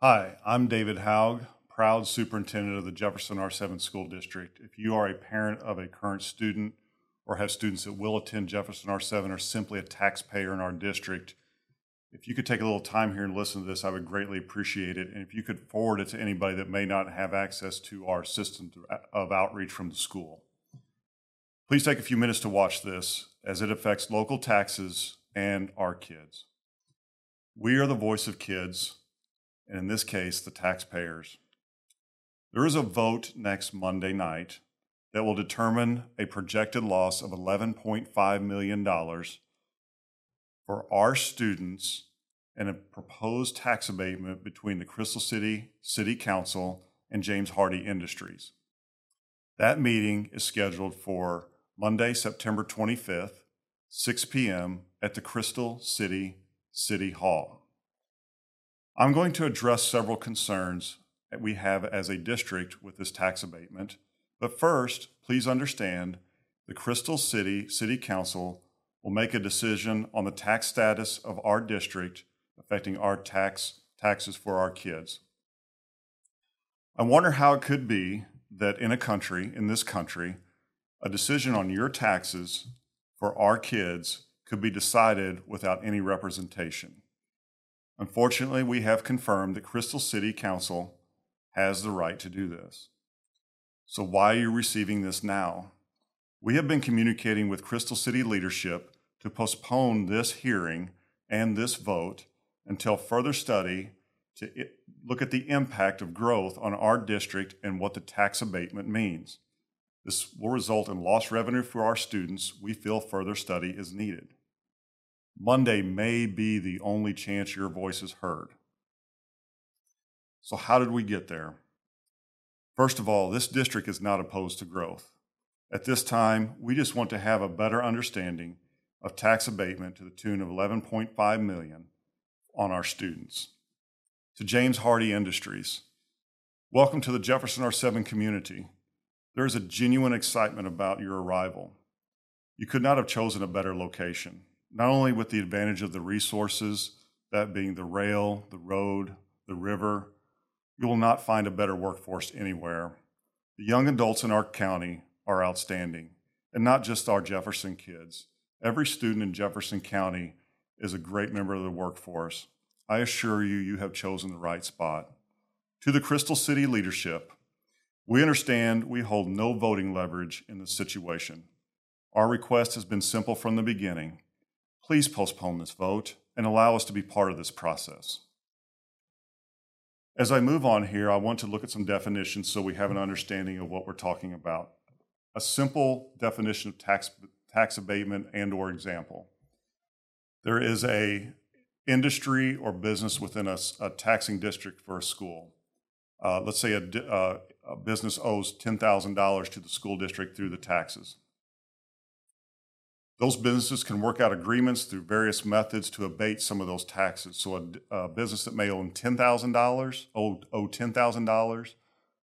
Hi, I'm David Haug, proud superintendent of the Jefferson R7 School District. If you are a parent of a current student or have students that will attend Jefferson R7 or simply a taxpayer in our district, if you could take a little time here and listen to this, I would greatly appreciate it. And if you could forward it to anybody that may not have access to our system of outreach from the school. Please take a few minutes to watch this as it affects local taxes and our kids. We are the voice of kids, and in this case, the taxpayers. There is a vote next Monday night that will determine a projected loss of $11.5 million for our students and a proposed tax abatement between the Crystal City City Council and James Hardy Industries. That meeting is scheduled for Monday, September 25th, 6 p.m. at the Crystal City City Hall. I'm going to address several concerns that we have as a district with this tax abatement. But first, please understand the Crystal City City Council will make a decision on the tax status of our district affecting our tax taxes for our kids. I wonder how it could be that in a country, in this country, a decision on your taxes for our kids could be decided without any representation. Unfortunately, we have confirmed that Crystal City Council has the right to do this. So, why are you receiving this now? We have been communicating with Crystal City leadership to postpone this hearing and this vote until further study to look at the impact of growth on our district and what the tax abatement means. This will result in lost revenue for our students. We feel further study is needed. Monday may be the only chance your voice is heard. So, how did we get there? First of all, this district is not opposed to growth. At this time, we just want to have a better understanding of tax abatement to the tune of 11.5 million on our students. To James Hardy Industries, welcome to the Jefferson R7 community. There is a genuine excitement about your arrival. You could not have chosen a better location not only with the advantage of the resources, that being the rail, the road, the river, you will not find a better workforce anywhere. The young adults in our county are outstanding, and not just our Jefferson kids. Every student in Jefferson County is a great member of the workforce. I assure you, you have chosen the right spot. To the Crystal City leadership, we understand we hold no voting leverage in this situation. Our request has been simple from the beginning Please postpone this vote and allow us to be part of this process. As I move on here, I want to look at some definitions so we have an understanding of what we're talking about. A simple definition of tax, tax abatement and or example. There is a industry or business within a, a taxing district for a school. Uh, let's say a, uh, a business owes $10,000 to the school district through the taxes. Those businesses can work out agreements through various methods to abate some of those taxes. So a, a business that may own $10,000, owe, owe $10,000,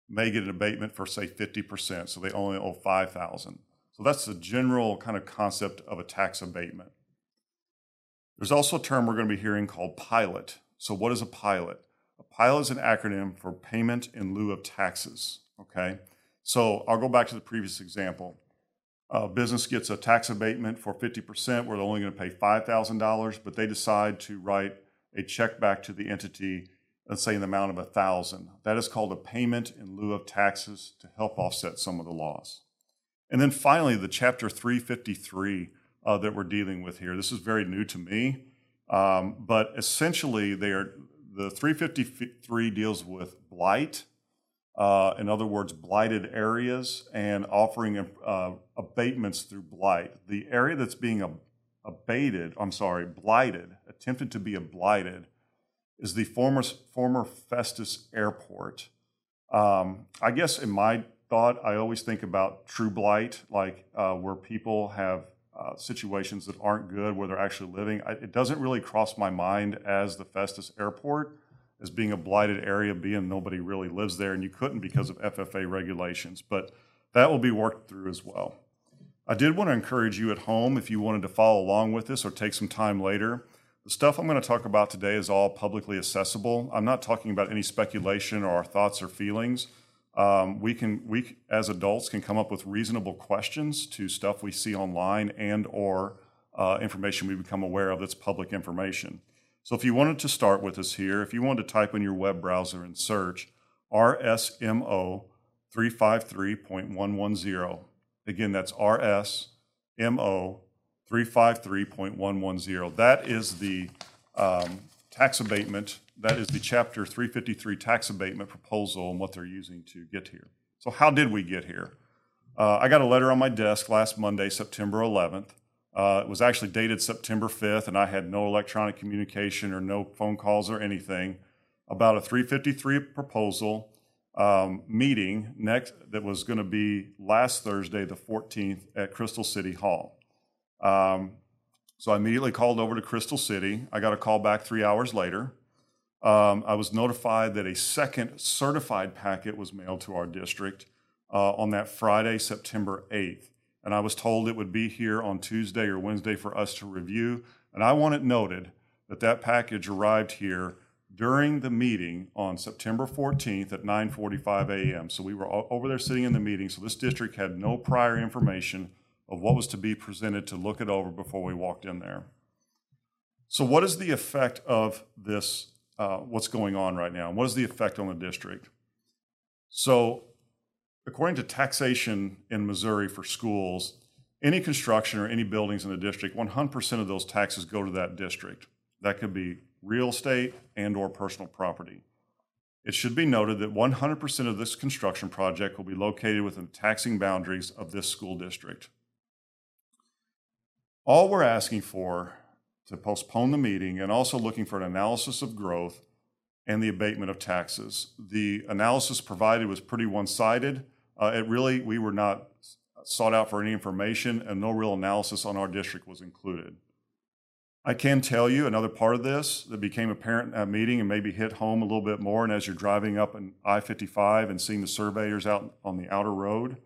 may get an abatement for say 50%, so they only owe 5,000. So that's the general kind of concept of a tax abatement. There's also a term we're going to be hearing called pilot. So what is a pilot? A pilot is an acronym for payment in lieu of taxes, okay? So I'll go back to the previous example a business gets a tax abatement for 50% where they're only going to pay $5,000, but they decide to write a check back to the entity, let's say in the amount of 1000 That is called a payment in lieu of taxes to help offset some of the loss. And then finally, the Chapter 353 uh, that we're dealing with here. This is very new to me, um, but essentially, they are the 353 deals with blight uh, in other words, blighted areas and offering uh, abatements through blight. The area that's being ab- abated, I'm sorry, blighted, attempted to be blighted, is the former, former Festus Airport. Um, I guess in my thought, I always think about true blight, like uh, where people have uh, situations that aren't good, where they're actually living. I, it doesn't really cross my mind as the Festus Airport as being a blighted area, being nobody really lives there, and you couldn't because of FAA regulations. But that will be worked through as well. I did want to encourage you at home, if you wanted to follow along with this or take some time later, The stuff I'm going to talk about today is all publicly accessible. I'm not talking about any speculation or our thoughts or feelings. Um, we can, we as adults can come up with reasonable questions to stuff we see online and or uh, information we become aware of that's public information. So if you wanted to start with us here, if you wanted to type in your web browser and search RSMO 353.110, again, that's RSMO 353.110. That is the um, tax abatement, that is the Chapter 353 tax abatement proposal and what they're using to get here. So how did we get here? Uh, I got a letter on my desk last Monday, September 11th. Uh, it was actually dated September 5th, and I had no electronic communication or no phone calls or anything about a 353 proposal um, meeting next that was going to be last Thursday, the 14th, at Crystal City Hall. Um, so I immediately called over to Crystal City. I got a call back three hours later. Um, I was notified that a second certified packet was mailed to our district uh, on that Friday, September 8th. And I was told it would be here on Tuesday or Wednesday for us to review. And I want it noted that that package arrived here during the meeting on September 14th at 9:45 a.m. So we were over there sitting in the meeting. So this district had no prior information of what was to be presented to look it over before we walked in there. So what is the effect of this? Uh, what's going on right now? And What is the effect on the district? So, according to taxation in Missouri for schools, any construction or any buildings in the district, 100% of those taxes go to that district. That could be real estate and or personal property. It should be noted that 100% of this construction project will be located within the taxing boundaries of this school district. All we're asking for to postpone the meeting and also looking for an analysis of growth and the abatement of taxes. The analysis provided was pretty one-sided. Uh, it really, we were not sought out for any information and no real analysis on our district was included. I can tell you another part of this that became apparent at that meeting and maybe hit home a little bit more. And as you're driving up an I-55 and seeing the surveyors out on the outer road,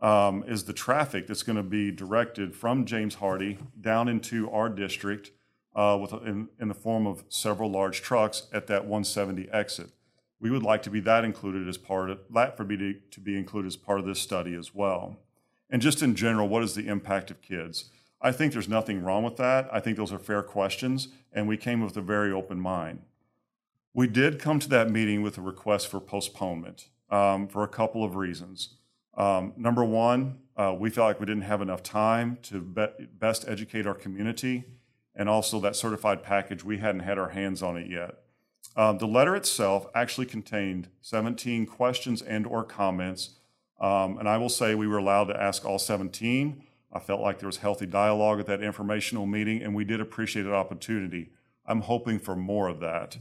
um, is the traffic that's going to be directed from James Hardy down into our district uh, with in, in the form of several large trucks at that 170 exit. We would like to be that included as part of that for me to, to be included as part of this study as well. And just in general, what is the impact of kids? I think there's nothing wrong with that. I think those are fair questions, and we came with a very open mind. We did come to that meeting with a request for postponement um, for a couple of reasons. Um, number one, uh, we felt like we didn't have enough time to be- best educate our community, and also that certified package, we hadn't had our hands on it yet. Um, the letter itself actually contained 17 questions and or comments, um, and I will say we were allowed to ask all 17. I felt like there was healthy dialogue at that informational meeting, and we did appreciate that opportunity. I'm hoping for more of that.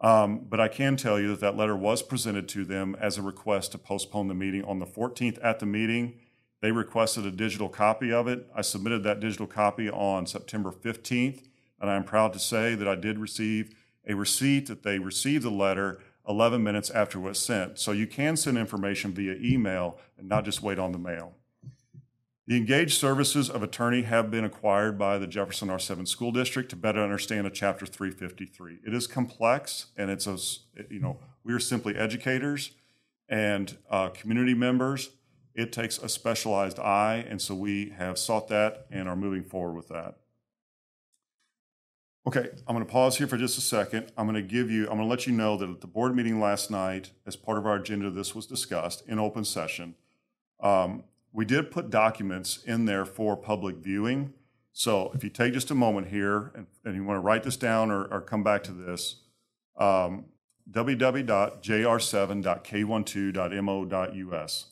Um, but I can tell you that that letter was presented to them as a request to postpone the meeting on the 14th at the meeting. They requested a digital copy of it. I submitted that digital copy on September 15th, and I'm proud to say that I did receive a receipt that they received the letter 11 minutes after it was sent. So you can send information via email and not just wait on the mail. The engaged services of attorney have been acquired by the Jefferson R7 School District to better understand a Chapter 353. It is complex, and it's a, you know, we are simply educators and uh, community members. It takes a specialized eye, and so we have sought that and are moving forward with that. Okay, I'm going to pause here for just a second. I'm going to give you, I'm going to let you know that at the board meeting last night, as part of our agenda, this was discussed in open session. Um, we did put documents in there for public viewing. So if you take just a moment here and, and you want to write this down or, or come back to this, um, www.jr7.k12.mo.us.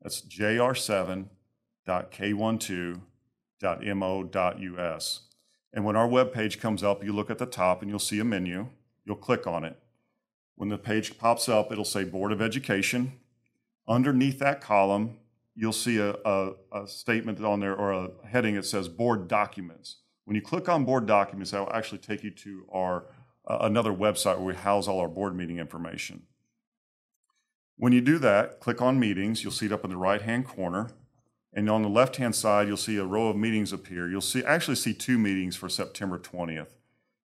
That's jr7.k12.mo.us. And when our web page comes up, you look at the top and you'll see a menu. You'll click on it. When the page pops up, it'll say Board of Education. Underneath that column, you'll see a, a, a, statement on there or a heading that says board documents. When you click on board documents, that will actually take you to our uh, another website where we house all our board meeting information. When you do that, click on meetings. You'll see it up in the right hand corner. And on the left hand side, you'll see a row of meetings appear. You'll see actually see two meetings for September 20th.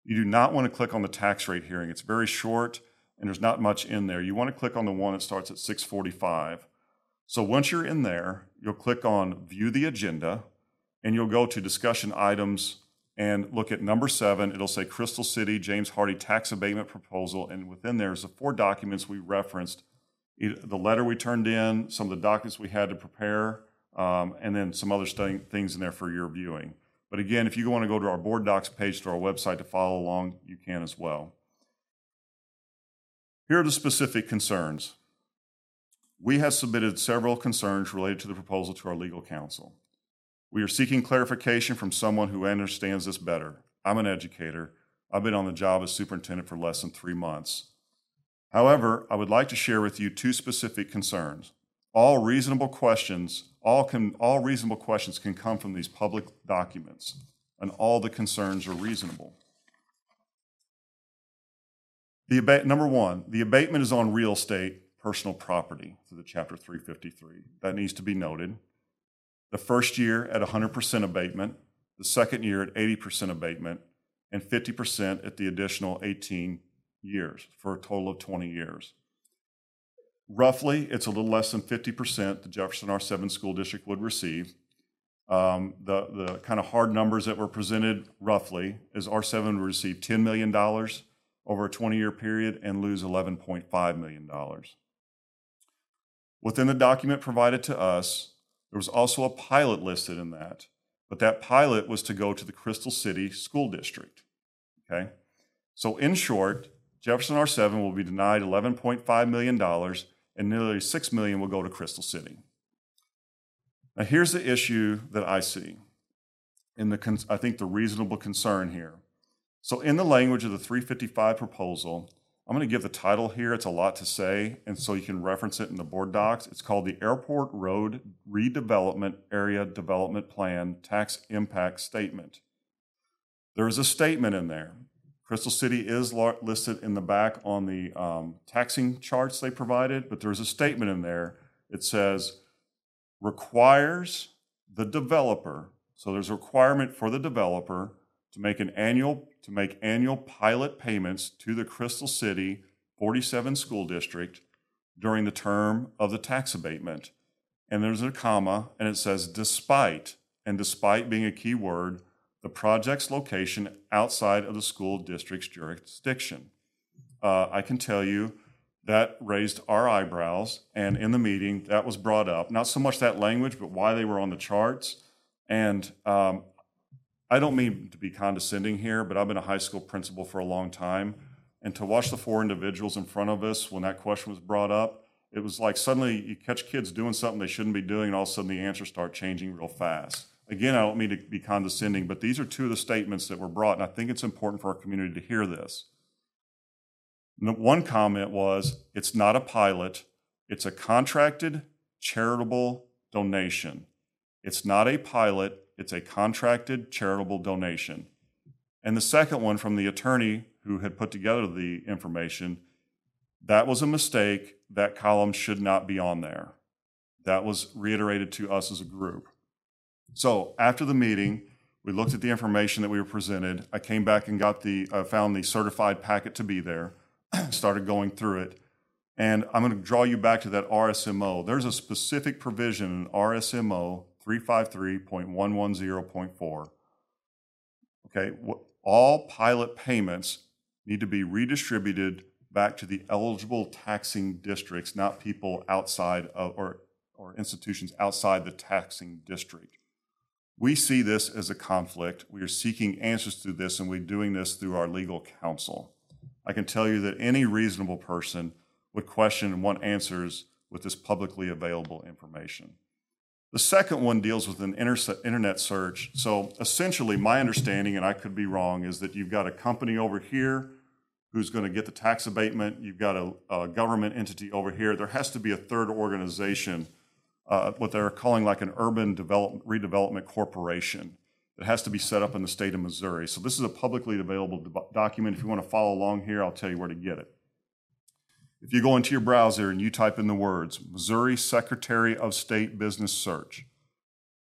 You do not want to click on the tax rate hearing. It's very short and there's not much in there. You want to click on the one that starts at 645. So once you're in there, you'll click on view the agenda and you'll go to discussion items and look at number seven. It'll say Crystal City James Hardy tax abatement proposal. And within there's the four documents we referenced the letter we turned in, some of the documents we had to prepare, um, and then some other st- things in there for your viewing. But again, if you want to go to our board docs page to our website to follow along, you can as well. Here are the specific concerns. We have submitted several concerns related to the proposal to our legal counsel. We are seeking clarification from someone who understands this better. I'm an educator. I've been on the job as superintendent for less than three months. However, I would like to share with you two specific concerns. All reasonable questions, all, can, all reasonable questions can come from these public documents, and all the concerns are reasonable. The abate, number one, the abatement is on real estate, personal property through the Chapter 353. That needs to be noted. The first year at 100% abatement, the second year at 80% abatement, and 50% at the additional 18 years for a total of 20 years. Roughly, it's a little less than 50% the Jefferson R7 school district would receive. Um, the, the kind of hard numbers that were presented roughly is R7 would receive $10 million over a 20 year period and lose $11.5 million. Within the document provided to us, there was also a pilot listed in that, but that pilot was to go to the Crystal City School District. Okay? So, in short, Jefferson R7 will be denied $11.5 million and nearly 6 million will go to Crystal City. Now, here's the issue that I see, in the, I think the reasonable concern here. So, in the language of the 355 proposal, I'm going to give the title here. It's a lot to say, and so you can reference it in the board docs. It's called the Airport Road Redevelopment Area Development Plan Tax Impact Statement. There is a statement in there. Crystal City is listed in the back on the um, taxing charts they provided, but there's a statement in there. It says requires the developer. So there's a requirement for the developer to make an annual to make annual pilot payments to the Crystal City 47 school district during the term of the tax abatement. And there's a comma and it says despite and despite being a key word the project's location outside of the school district's jurisdiction. Uh, I can tell you that raised our eyebrows, and in the meeting, that was brought up. Not so much that language, but why they were on the charts. And um, I don't mean to be condescending here, but I've been a high school principal for a long time. And to watch the four individuals in front of us when that question was brought up, it was like suddenly you catch kids doing something they shouldn't be doing, and all of a sudden the answers start changing real fast. Again, I don't mean to be condescending, but these are two of the statements that were brought, and I think it's important for our community to hear this. One comment was it's not a pilot, it's a contracted charitable donation. It's not a pilot, it's a contracted charitable donation. And the second one from the attorney who had put together the information, that was a mistake. That column should not be on there. That was reiterated to us as a group. So after the meeting, we looked at the information that we were presented. I came back and got the, uh, found the certified packet to be there, started going through it. And I'm going to draw you back to that RSMO. There's a specific provision in RSMO 353.110.4. Okay, all pilot payments need to be redistributed back to the eligible taxing districts, not people outside of, or, or institutions outside the taxing district. We see this as a conflict. We are seeking answers to this, and we're doing this through our legal counsel. I can tell you that any reasonable person would question and want answers with this publicly available information. The second one deals with an internet search. So essentially, my understanding, and I could be wrong, is that you've got a company over here who's going to get the tax abatement. You've got a, a government entity over here. There has to be a third organization, uh, what they're calling like an urban develop, redevelopment corporation that has to be set up in the state of Missouri. So this is a publicly available document. If you want to follow along here, I'll tell you where to get it. If you go into your browser and you type in the words Missouri Secretary of State Business Search,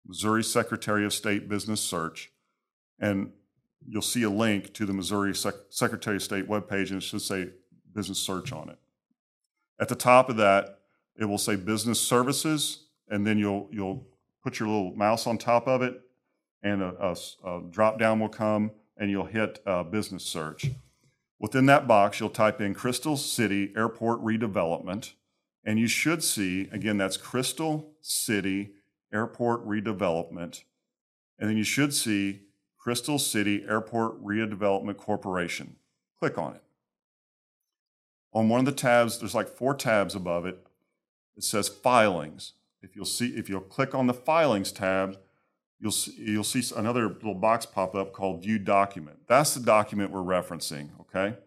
Missouri Secretary of State Business Search, and you'll see a link to the Missouri Sec- Secretary of State webpage, and it should say business search on it. At the top of that, it will say business services, and then you'll you'll put your little mouse on top of it, and a, a, a drop down will come, and you'll hit uh, business search. Within that box, you'll type in Crystal City Airport Redevelopment, and you should see again that's Crystal City Airport Redevelopment, and then you should see Crystal City Airport Redevelopment Corporation. Click on it. On one of the tabs, there's like four tabs above it. It says filings. If you'll see, if you'll click on the filings tab, you'll see, you'll see another little box pop up called view document. That's the document we're referencing, okay?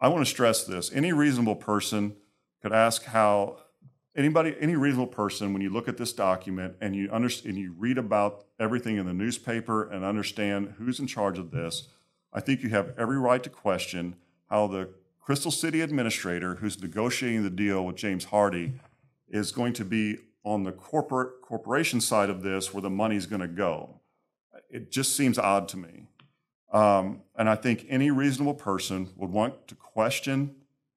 I want to stress this. Any reasonable person could ask how anybody, any reasonable person, when you look at this document and you understand, and you read about everything in the newspaper and understand who's in charge of this, I think you have every right to question how the Crystal City administrator, who's negotiating the deal with James Hardy, is going to be on the corporate corporation side of this where the money's going to go. It just seems odd to me. Um, and I think any reasonable person would want to question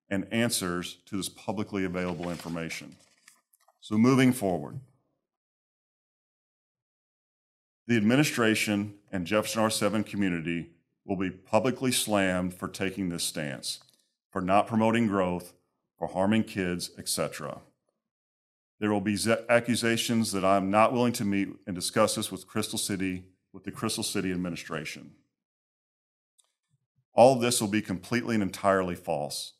and answers to this publicly available information. So, moving forward, the administration and Jefferson R7 community will be publicly slammed for taking this stance, for not promoting growth, for harming kids, etc. There will be accusations that I'm not willing to meet and discuss this with Crystal City, with the Crystal City administration. All of this will be completely and entirely false.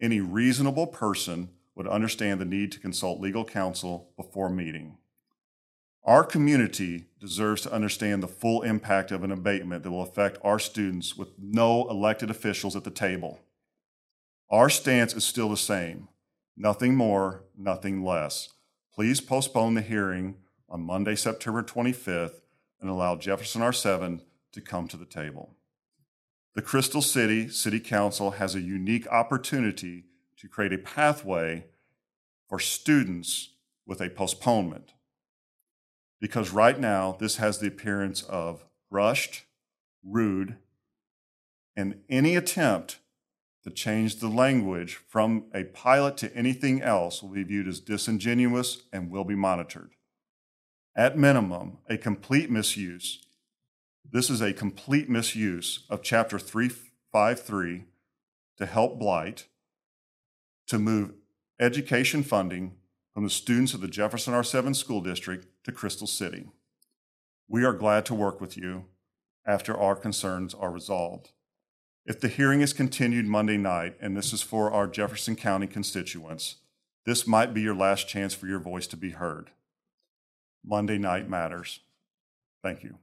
Any reasonable person would understand the need to consult legal counsel before meeting. Our community deserves to understand the full impact of an abatement that will affect our students with no elected officials at the table. Our stance is still the same nothing more, nothing less. Please postpone the hearing on Monday, September 25th, and allow Jefferson R7 to come to the table. The Crystal City City Council has a unique opportunity to create a pathway for students with a postponement. Because right now, this has the appearance of rushed, rude, and any attempt to change the language from a pilot to anything else will be viewed as disingenuous and will be monitored. At minimum, a complete misuse this is a complete misuse of Chapter 353 to help blight, to move education funding from the students of the Jefferson R7 School District to Crystal City. We are glad to work with you after our concerns are resolved. If the hearing is continued Monday night, and this is for our Jefferson County constituents, this might be your last chance for your voice to be heard. Monday night matters. Thank you.